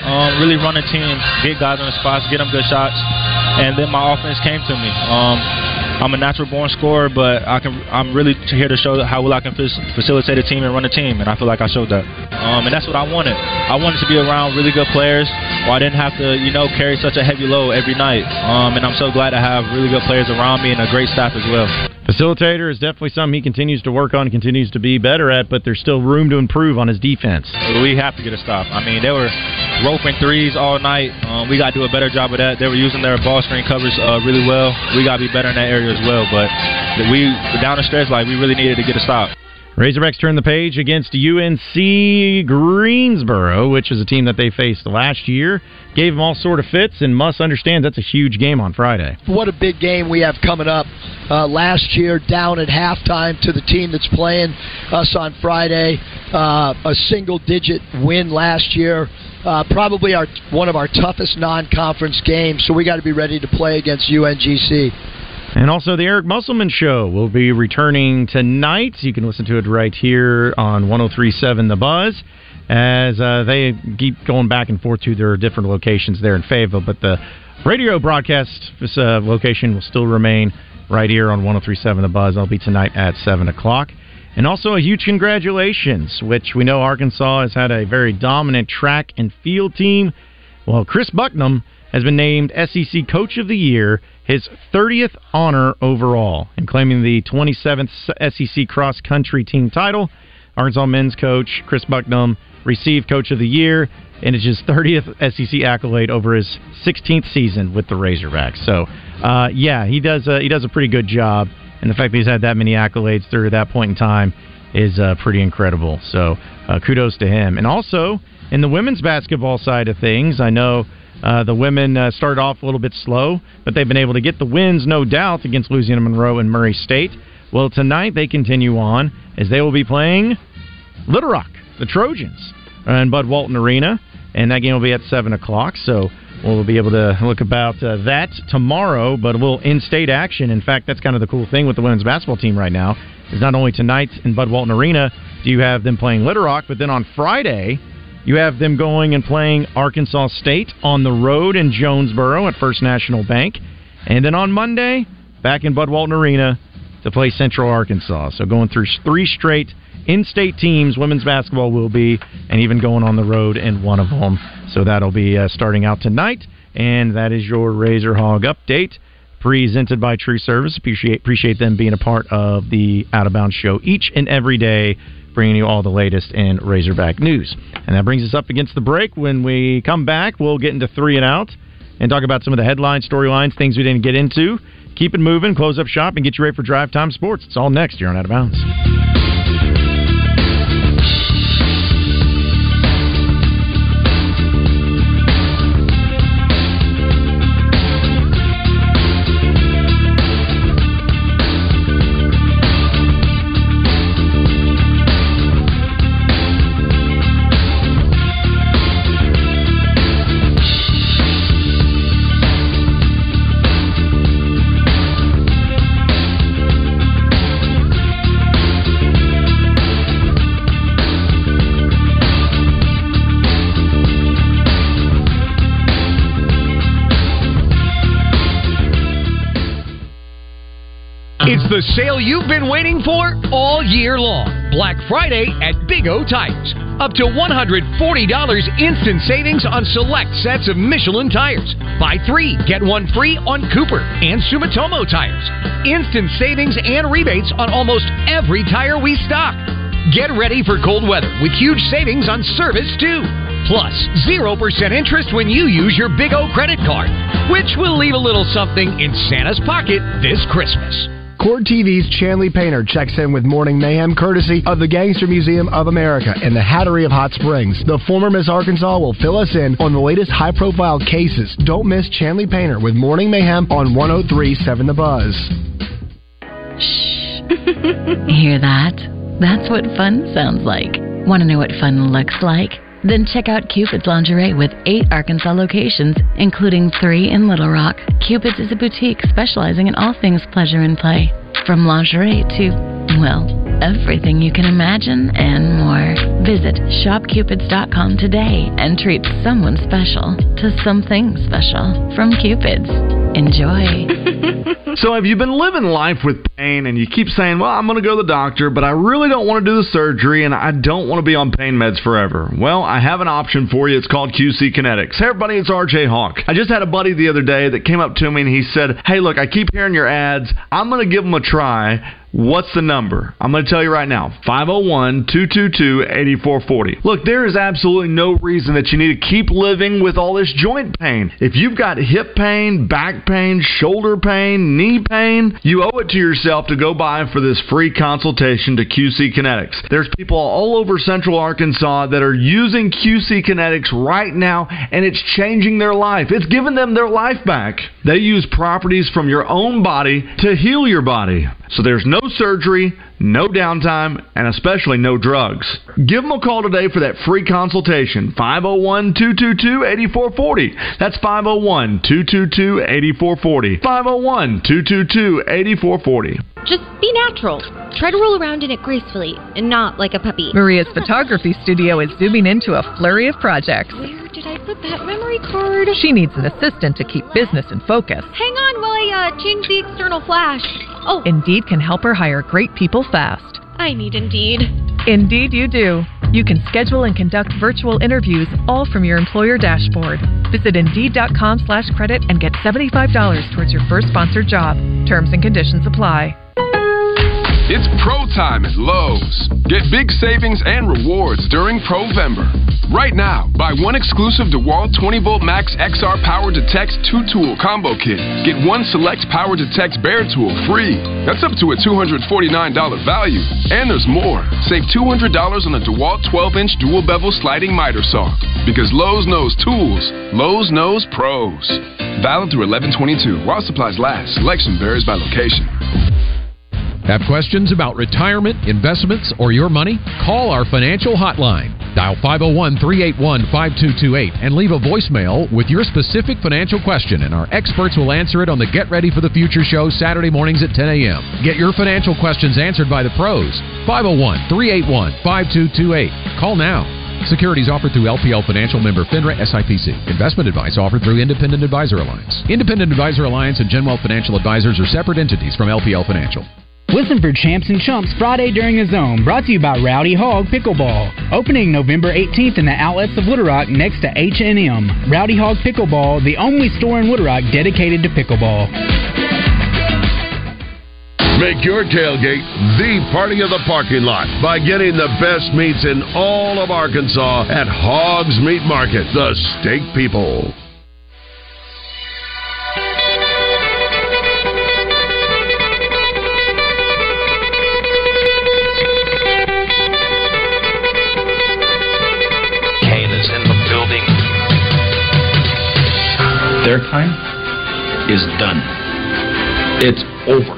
um, really run a team, get guys on the spots, get them good shots, and then my offense came to me. Um, I'm a natural born scorer, but I can. I'm really here to show how well I can facilitate a team and run a team, and I feel like I showed that. Um, and that's what I wanted. I wanted to be around really good players, where I didn't have to, you know, carry such a heavy load every night. Um, and I'm so glad to have really good players around me and a great staff as well. Facilitator is definitely something he continues to work on, continues to be better at, but there's still room to improve on his defense. We have to get a stop. I mean, they were roping threes all night. Um, we got to do a better job of that. They were using their ball screen covers uh, really well. We got to be better in that area as well. But we down the stretch, like we really needed to get a stop. Razorbacks turn the page against UNC Greensboro, which is a team that they faced last year. Gave them all sort of fits, and must understand that's a huge game on Friday. What a big game we have coming up. Uh, last year, down at halftime to the team that's playing us on Friday. Uh, a single-digit win last year. Uh, probably our one of our toughest non-conference games. So we got to be ready to play against UNGC. And also, the Eric Musselman Show will be returning tonight. You can listen to it right here on 1037 The Buzz as uh, they keep going back and forth to their different locations there in Fayetteville. But the radio broadcast uh, location will still remain right here on 1037 The Buzz. I'll be tonight at 7 o'clock. And also a huge congratulations, which we know Arkansas has had a very dominant track and field team. Well, Chris Bucknam has been named SEC Coach of the Year, his 30th honor overall, in claiming the 27th SEC cross country team title. Arkansas men's coach Chris Bucknam received Coach of the Year, and it's his 30th SEC accolade over his 16th season with the Razorbacks. So, uh, yeah, he does a, he does a pretty good job, and the fact that he's had that many accolades through that point in time is uh, pretty incredible. So, uh, kudos to him. And also in the women's basketball side of things, I know uh, the women uh, started off a little bit slow, but they've been able to get the wins, no doubt, against Louisiana Monroe and Murray State. Well, tonight they continue on as they will be playing Little Rock, the Trojans, in Bud Walton Arena, and that game will be at 7 o'clock. So we'll be able to look about uh, that tomorrow, but a little in-state action. In fact, that's kind of the cool thing with the women's basketball team right now is not only tonight in Bud Walton Arena do you have them playing Little Rock, but then on Friday you have them going and playing Arkansas State on the road in Jonesboro at First National Bank. And then on Monday, back in Bud Walton Arena to play Central Arkansas. So going through three straight in state teams, women's basketball will be, and even going on the road in one of them. So that'll be uh, starting out tonight. And that is your Razor Hog update presented by True Service. Appreciate appreciate them being a part of the Out of Bounds show each and every day bringing you all the latest in Razorback news. And that brings us up against the break. When we come back, we'll get into three and out and talk about some of the headlines, storylines, things we didn't get into. Keep it moving, close up shop, and get you ready for Drive Time Sports. It's all next here on Out of Bounds. The sale you've been waiting for all year long. Black Friday at Big O Tires. Up to $140 instant savings on select sets of Michelin tires. Buy three, get one free on Cooper and Sumitomo tires. Instant savings and rebates on almost every tire we stock. Get ready for cold weather with huge savings on service too. Plus, 0% interest when you use your Big O credit card, which will leave a little something in Santa's pocket this Christmas. Court TV's Chanley Painter checks in with Morning Mayhem courtesy of the Gangster Museum of America and the Hattery of Hot Springs. The former Miss Arkansas will fill us in on the latest high profile cases. Don't miss Chanley Painter with Morning Mayhem on 1037 The Buzz. Shh. Hear that? That's what fun sounds like. Want to know what fun looks like? Then check out Cupid's Lingerie with eight Arkansas locations, including three in Little Rock. Cupid's is a boutique specializing in all things pleasure and play, from lingerie to, well, everything you can imagine and more. Visit shopcupids.com today and treat someone special to something special from Cupid's. Enjoy. So have you been living life with pain and you keep saying, well, I'm going to go to the doctor, but I really don't want to do the surgery and I don't want to be on pain meds forever? Well, I have an option for you. It's called QC Kinetics. Hey, everybody, it's RJ Hawk. I just had a buddy the other day that came up to me and he said, hey, look, I keep hearing your ads. I'm going to give them a try. What's the number? I'm going to tell you right now 501 222 8440. Look, there is absolutely no reason that you need to keep living with all this joint pain. If you've got hip pain, back pain, shoulder pain, knee pain, you owe it to yourself to go by for this free consultation to QC Kinetics. There's people all over central Arkansas that are using QC Kinetics right now, and it's changing their life. It's giving them their life back. They use properties from your own body to heal your body. So there's no surgery, no downtime, and especially no drugs. Give them a call today for that free consultation. 501 222 8440. That's 501 222 8440. 501 222 8440. Just be natural. Try to roll around in it gracefully and not like a puppy. Maria's photography studio is zooming into a flurry of projects. Where did I put that memory card? She needs an assistant to keep business in focus. Hang on while I uh, change the external flash. Oh, Indeed can help her hire great people fast. I need Indeed. Indeed, you do. You can schedule and conduct virtual interviews all from your employer dashboard. Visit Indeed.com slash credit and get $75 towards your first sponsored job. Terms and conditions apply. It's pro time at Lowe's. Get big savings and rewards during Provember. Right now, buy one exclusive DeWalt 20 volt max XR Power Detect 2 tool combo kit. Get one select Power Detect Bare tool free. That's up to a $249 value. And there's more. Save $200 on a DeWalt 12 inch dual bevel sliding miter saw. Because Lowe's knows tools, Lowe's knows pros. Valid through 1122 while supplies last. Selection varies by location. Have questions about retirement, investments, or your money? Call our financial hotline. Dial 501 381 5228 and leave a voicemail with your specific financial question, and our experts will answer it on the Get Ready for the Future show Saturday mornings at 10 a.m. Get your financial questions answered by the pros. 501 381 5228. Call now. Securities offered through LPL Financial Member FINRA SIPC. Investment advice offered through Independent Advisor Alliance. Independent Advisor Alliance and Genwell Financial Advisors are separate entities from LPL Financial. Listen for Champs and Chumps Friday during the Zone, brought to you by Rowdy Hog Pickleball. Opening November 18th in the outlets of Little Rock next to H&M. Rowdy Hog Pickleball, the only store in Little Rock dedicated to pickleball. Make your tailgate the party of the parking lot by getting the best meats in all of Arkansas at Hogs Meat Market, the steak people. Their time is done. It's over.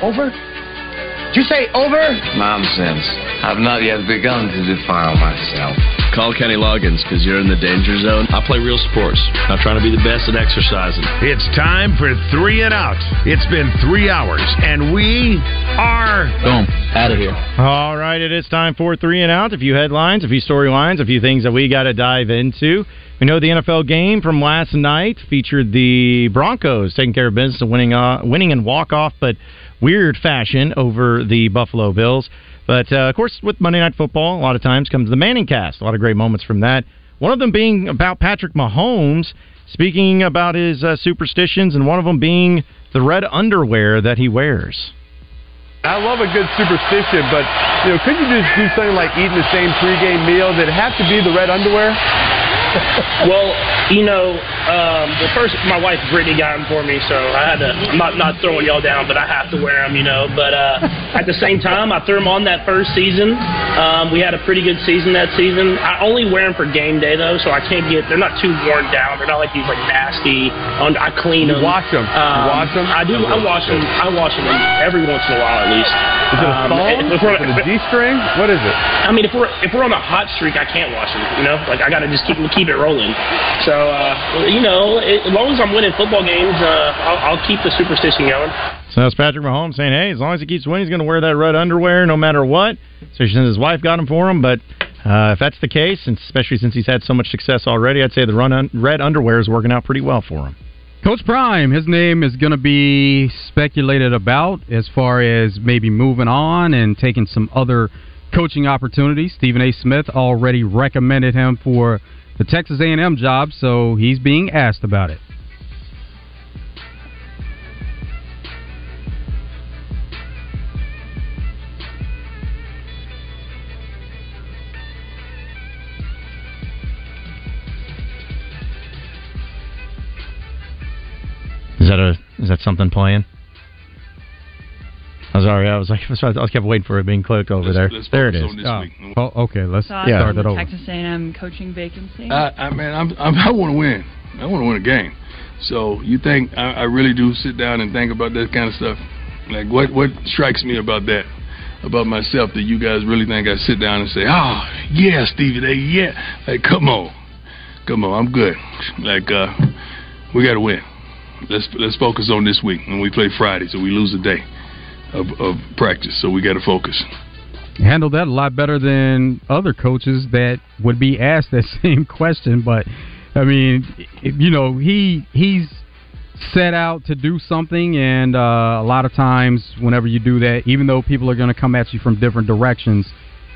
Over? Did you say over? Nonsense. I've not yet begun to defile myself. Call Kenny Loggins because you're in the danger zone. I play real sports. I'm trying to be the best at exercising. It's time for three and out. It's been three hours, and we are Boom. Out of here. All right, it is time for three and out. A few headlines, a few storylines, a few things that we got to dive into. We know the NFL game from last night featured the Broncos taking care of business and winning, uh, winning in walk off, but weird fashion over the Buffalo Bills. But uh, of course, with Monday Night Football, a lot of times comes the Manning cast. A lot of great moments from that. One of them being about Patrick Mahomes, speaking about his uh, superstitions, and one of them being the red underwear that he wears. I love a good superstition, but you know, could you just do something like eating the same pregame meal? Did it have to be the red underwear? well, you know, Um, well, first, my wife Brittany got them for me, so I had to. I'm not not throwing y'all down, but I have to wear them, you know. But uh, at the same time, I threw them on that first season. Um, we had a pretty good season that season. I only wear them for game day though, so I can't get. They're not too worn down. They're not like these like nasty. un- I clean You them. wash 'em. You Um, wash 'em? I do. I wash them. I wash them every once in a while at least. Is it a Um, thong? if- if we're- Is it a G-string? What is it? I mean, if we're if we're on a hot streak, I can't wash them. You know, like I gotta just keep keep it rolling. So uh, you know, it, as long as I'm winning football games, uh, I'll, I'll keep the superstition going. So that's Patrick Mahomes saying, hey, as long as he keeps winning, he's going to wear that red underwear no matter what. So since his wife got him for him, but uh, if that's the case, and especially since he's had so much success already, I'd say the run un- red underwear is working out pretty well for him. Coach Prime, his name is going to be speculated about as far as maybe moving on and taking some other coaching opportunities. Stephen A. Smith already recommended him for the Texas A&M job, so he's being asked about it. That a is that something playing? I'm sorry, I was like I was kept waiting for it being clicked over there. there it is. Oh, oh, okay, let's Thoughts Yeah. start it over. Texas A&M coaching vacancy. I, I man, I'm, I'm, I want to win. I want to win a game. So you think I, I really do sit down and think about that kind of stuff? Like what what strikes me about that, about myself that you guys really think I sit down and say, oh yeah, Stevie, they yeah, like come on, come on, I'm good. Like uh, we got to win. Let's let's focus on this week when we play Friday, so we lose a day of, of practice. So we got to focus. handled that a lot better than other coaches that would be asked that same question. But I mean, you know, he he's set out to do something, and uh, a lot of times, whenever you do that, even though people are going to come at you from different directions,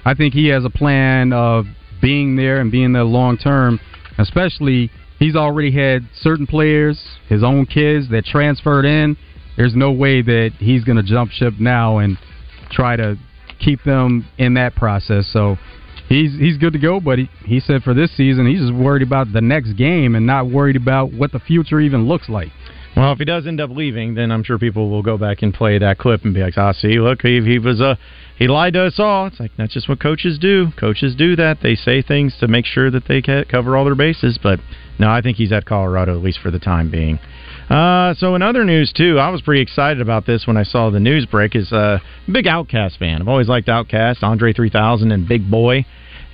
I think he has a plan of being there and being there long term. Especially, he's already had certain players, his own kids that transferred in. There's no way that he's going to jump ship now and try to keep them in that process. So he's he's good to go. But he, he said for this season, he's just worried about the next game and not worried about what the future even looks like. Well, if he does end up leaving, then I'm sure people will go back and play that clip and be like, "Ah, see, look, he, he was uh, he lied to us all." It's like that's just what coaches do. Coaches do that. They say things to make sure that they cover all their bases. But no, I think he's at Colorado at least for the time being. Uh, so in other news too, I was pretty excited about this when I saw the news break. Is a big OutKast fan. I've always liked OutKast, Andre 3000, and Big Boi,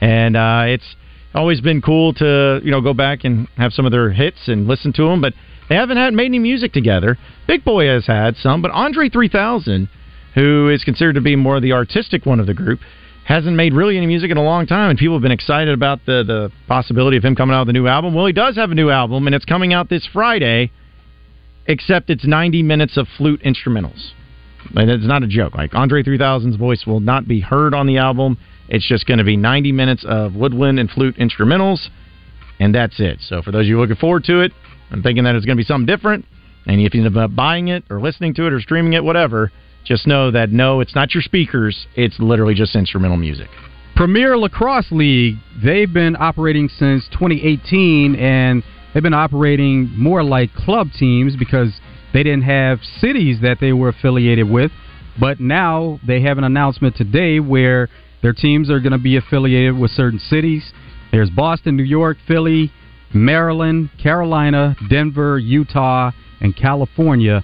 and uh, it's always been cool to you know go back and have some of their hits and listen to them. But they haven't had made any music together. Big Boi has had some, but Andre 3000, who is considered to be more the artistic one of the group, hasn't made really any music in a long time, and people have been excited about the the possibility of him coming out with a new album. Well, he does have a new album, and it's coming out this Friday. Except it's 90 minutes of flute instrumentals. And it's not a joke. Like Andre 3000's voice will not be heard on the album. It's just going to be 90 minutes of woodwind and flute instrumentals, and that's it. So for those of you looking forward to it, I'm thinking that it's going to be something different. And if you end up uh, buying it or listening to it or streaming it, whatever, just know that no, it's not your speakers. It's literally just instrumental music. Premier Lacrosse League, they've been operating since 2018 and they've been operating more like club teams because they didn't have cities that they were affiliated with. But now they have an announcement today where their teams are going to be affiliated with certain cities. There's Boston, New York, Philly, Maryland, Carolina, Denver, Utah, and California.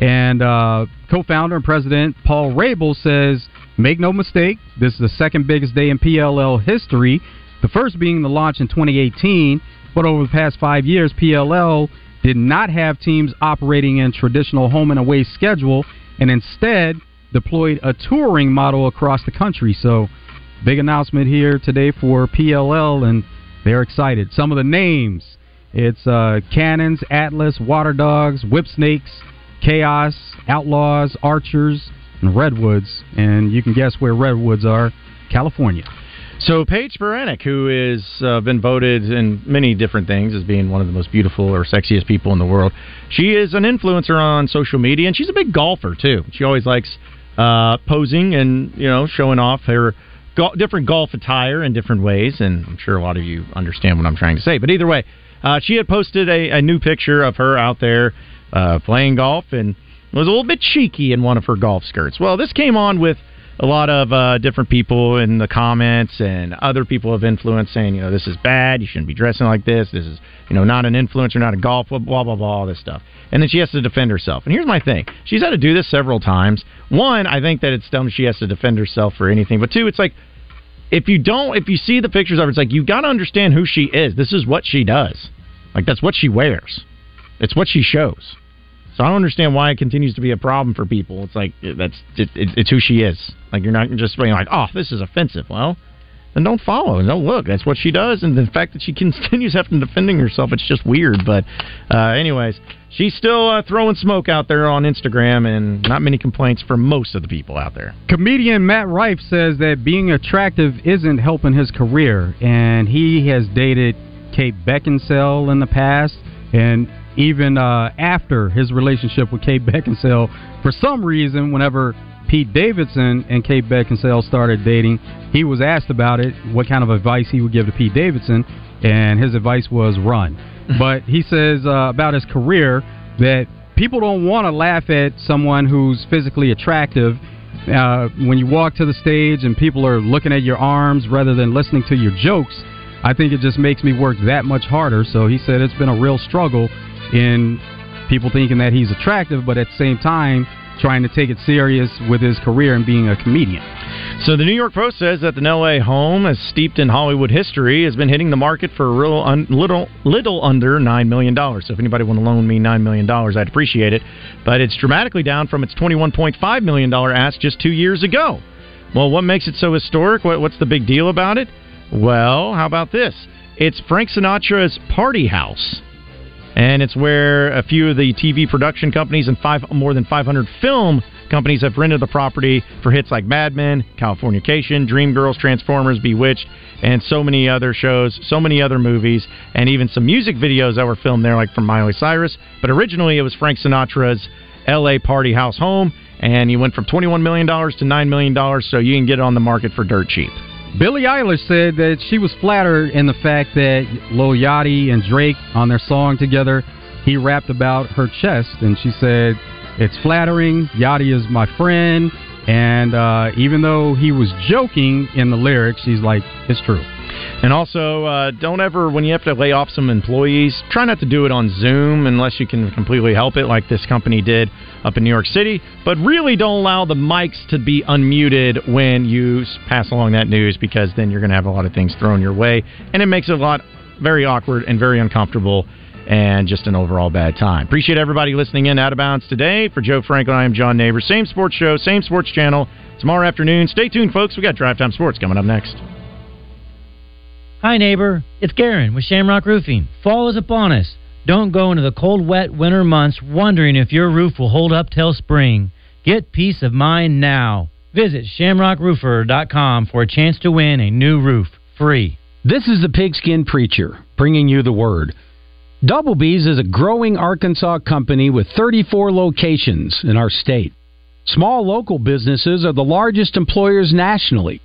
And uh, co founder and president Paul Rabil says, Make no mistake, this is the second biggest day in PLL history. The first being the launch in 2018, but over the past five years, PLL did not have teams operating in traditional home and away schedule and instead deployed a touring model across the country. So, big announcement here today for PLL, and they're excited. Some of the names it's uh, Cannons, Atlas, Water Dogs, Whipsnakes, Chaos, Outlaws, Archers, and Redwoods. And you can guess where Redwoods are California. So Paige Spiranac, who has uh, been voted in many different things as being one of the most beautiful or sexiest people in the world, she is an influencer on social media, and she's a big golfer too. She always likes uh, posing and you know showing off her go- different golf attire in different ways, and I'm sure a lot of you understand what I'm trying to say. But either way, Uh, she had posted a, a new picture of her out there uh, playing golf and was a little bit cheeky in one of her golf skirts. Well, this came on with a lot of uh, different people in the comments and other people of influence saying, you know, this is bad. You shouldn't be dressing like this. This is, you know, not an influencer, not a golf, blah, blah, blah, blah, all this stuff. And then she has to defend herself. And here's my thing. She's had to do this several times. One, I think that it's dumb she has to defend herself for anything. But two, it's like, if you don't, if you see the pictures of her, it's like, you got to understand who she is. This is what she does. Like, that's what she wears. It's what she shows. So I don't understand why it continues to be a problem for people. It's like that's it, it, it's who she is. Like you're not just being like, oh, this is offensive. Well, then don't follow. Don't look. That's what she does, and the fact that she continues having defending herself, it's just weird. But uh, anyways, she's still uh, throwing smoke out there on Instagram, and not many complaints from most of the people out there. Comedian Matt Rife says that being attractive isn't helping his career, and he has dated Kate Beckinsale in the past, and even uh, after his relationship with Kate Beckinsale, for some reason, whenever Pete Davidson and Kate Beckinsale started dating, he was asked about it, what kind of advice he would give to Pete Davidson, and his advice was run. but he says uh, about his career that people don't want to laugh at someone who's physically attractive. Uh, when you walk to the stage and people are looking at your arms rather than listening to your jokes, I think it just makes me work that much harder. So he said it's been a real struggle in people thinking that he's attractive, but at the same time trying to take it serious with his career and being a comedian. So the New York Post says that the LA home, as steeped in Hollywood history, has been hitting the market for a real un, little little under nine million dollars. So if anybody want to loan me nine million dollars, I'd appreciate it. But it's dramatically down from its twenty one point five million dollar ask just two years ago. Well, what makes it so historic? What, what's the big deal about it? Well, how about this? It's Frank Sinatra's party house and it's where a few of the TV production companies and five more than 500 film companies have rented the property for hits like Mad Men, Californication, Dreamgirls, Transformers, Bewitched, and so many other shows, so many other movies, and even some music videos that were filmed there, like from Miley Cyrus. But originally, it was Frank Sinatra's L.A. party house home, and he went from $21 million to $9 million, so you can get it on the market for dirt cheap. Billie Eilish said that she was flattered in the fact that Lil Yachty and Drake on their song together, he rapped about her chest, and she said, "It's flattering. Yachty is my friend." And uh, even though he was joking in the lyrics, she's like, "It's true." And also, uh, don't ever, when you have to lay off some employees, try not to do it on Zoom unless you can completely help it, like this company did up in New York City. But really don't allow the mics to be unmuted when you pass along that news because then you're going to have a lot of things thrown your way. And it makes it a lot very awkward and very uncomfortable and just an overall bad time. Appreciate everybody listening in out of bounds today. For Joe Franklin, I am John Neighbors. Same sports show, same sports channel. Tomorrow afternoon. Stay tuned, folks. We got Drive Time Sports coming up next. Hi, neighbor. It's Garen with Shamrock Roofing. Fall is upon us. Don't go into the cold, wet winter months wondering if your roof will hold up till spring. Get peace of mind now. Visit shamrockroofer.com for a chance to win a new roof free. This is the Pigskin Preacher bringing you the word. Double B's is a growing Arkansas company with 34 locations in our state. Small local businesses are the largest employers nationally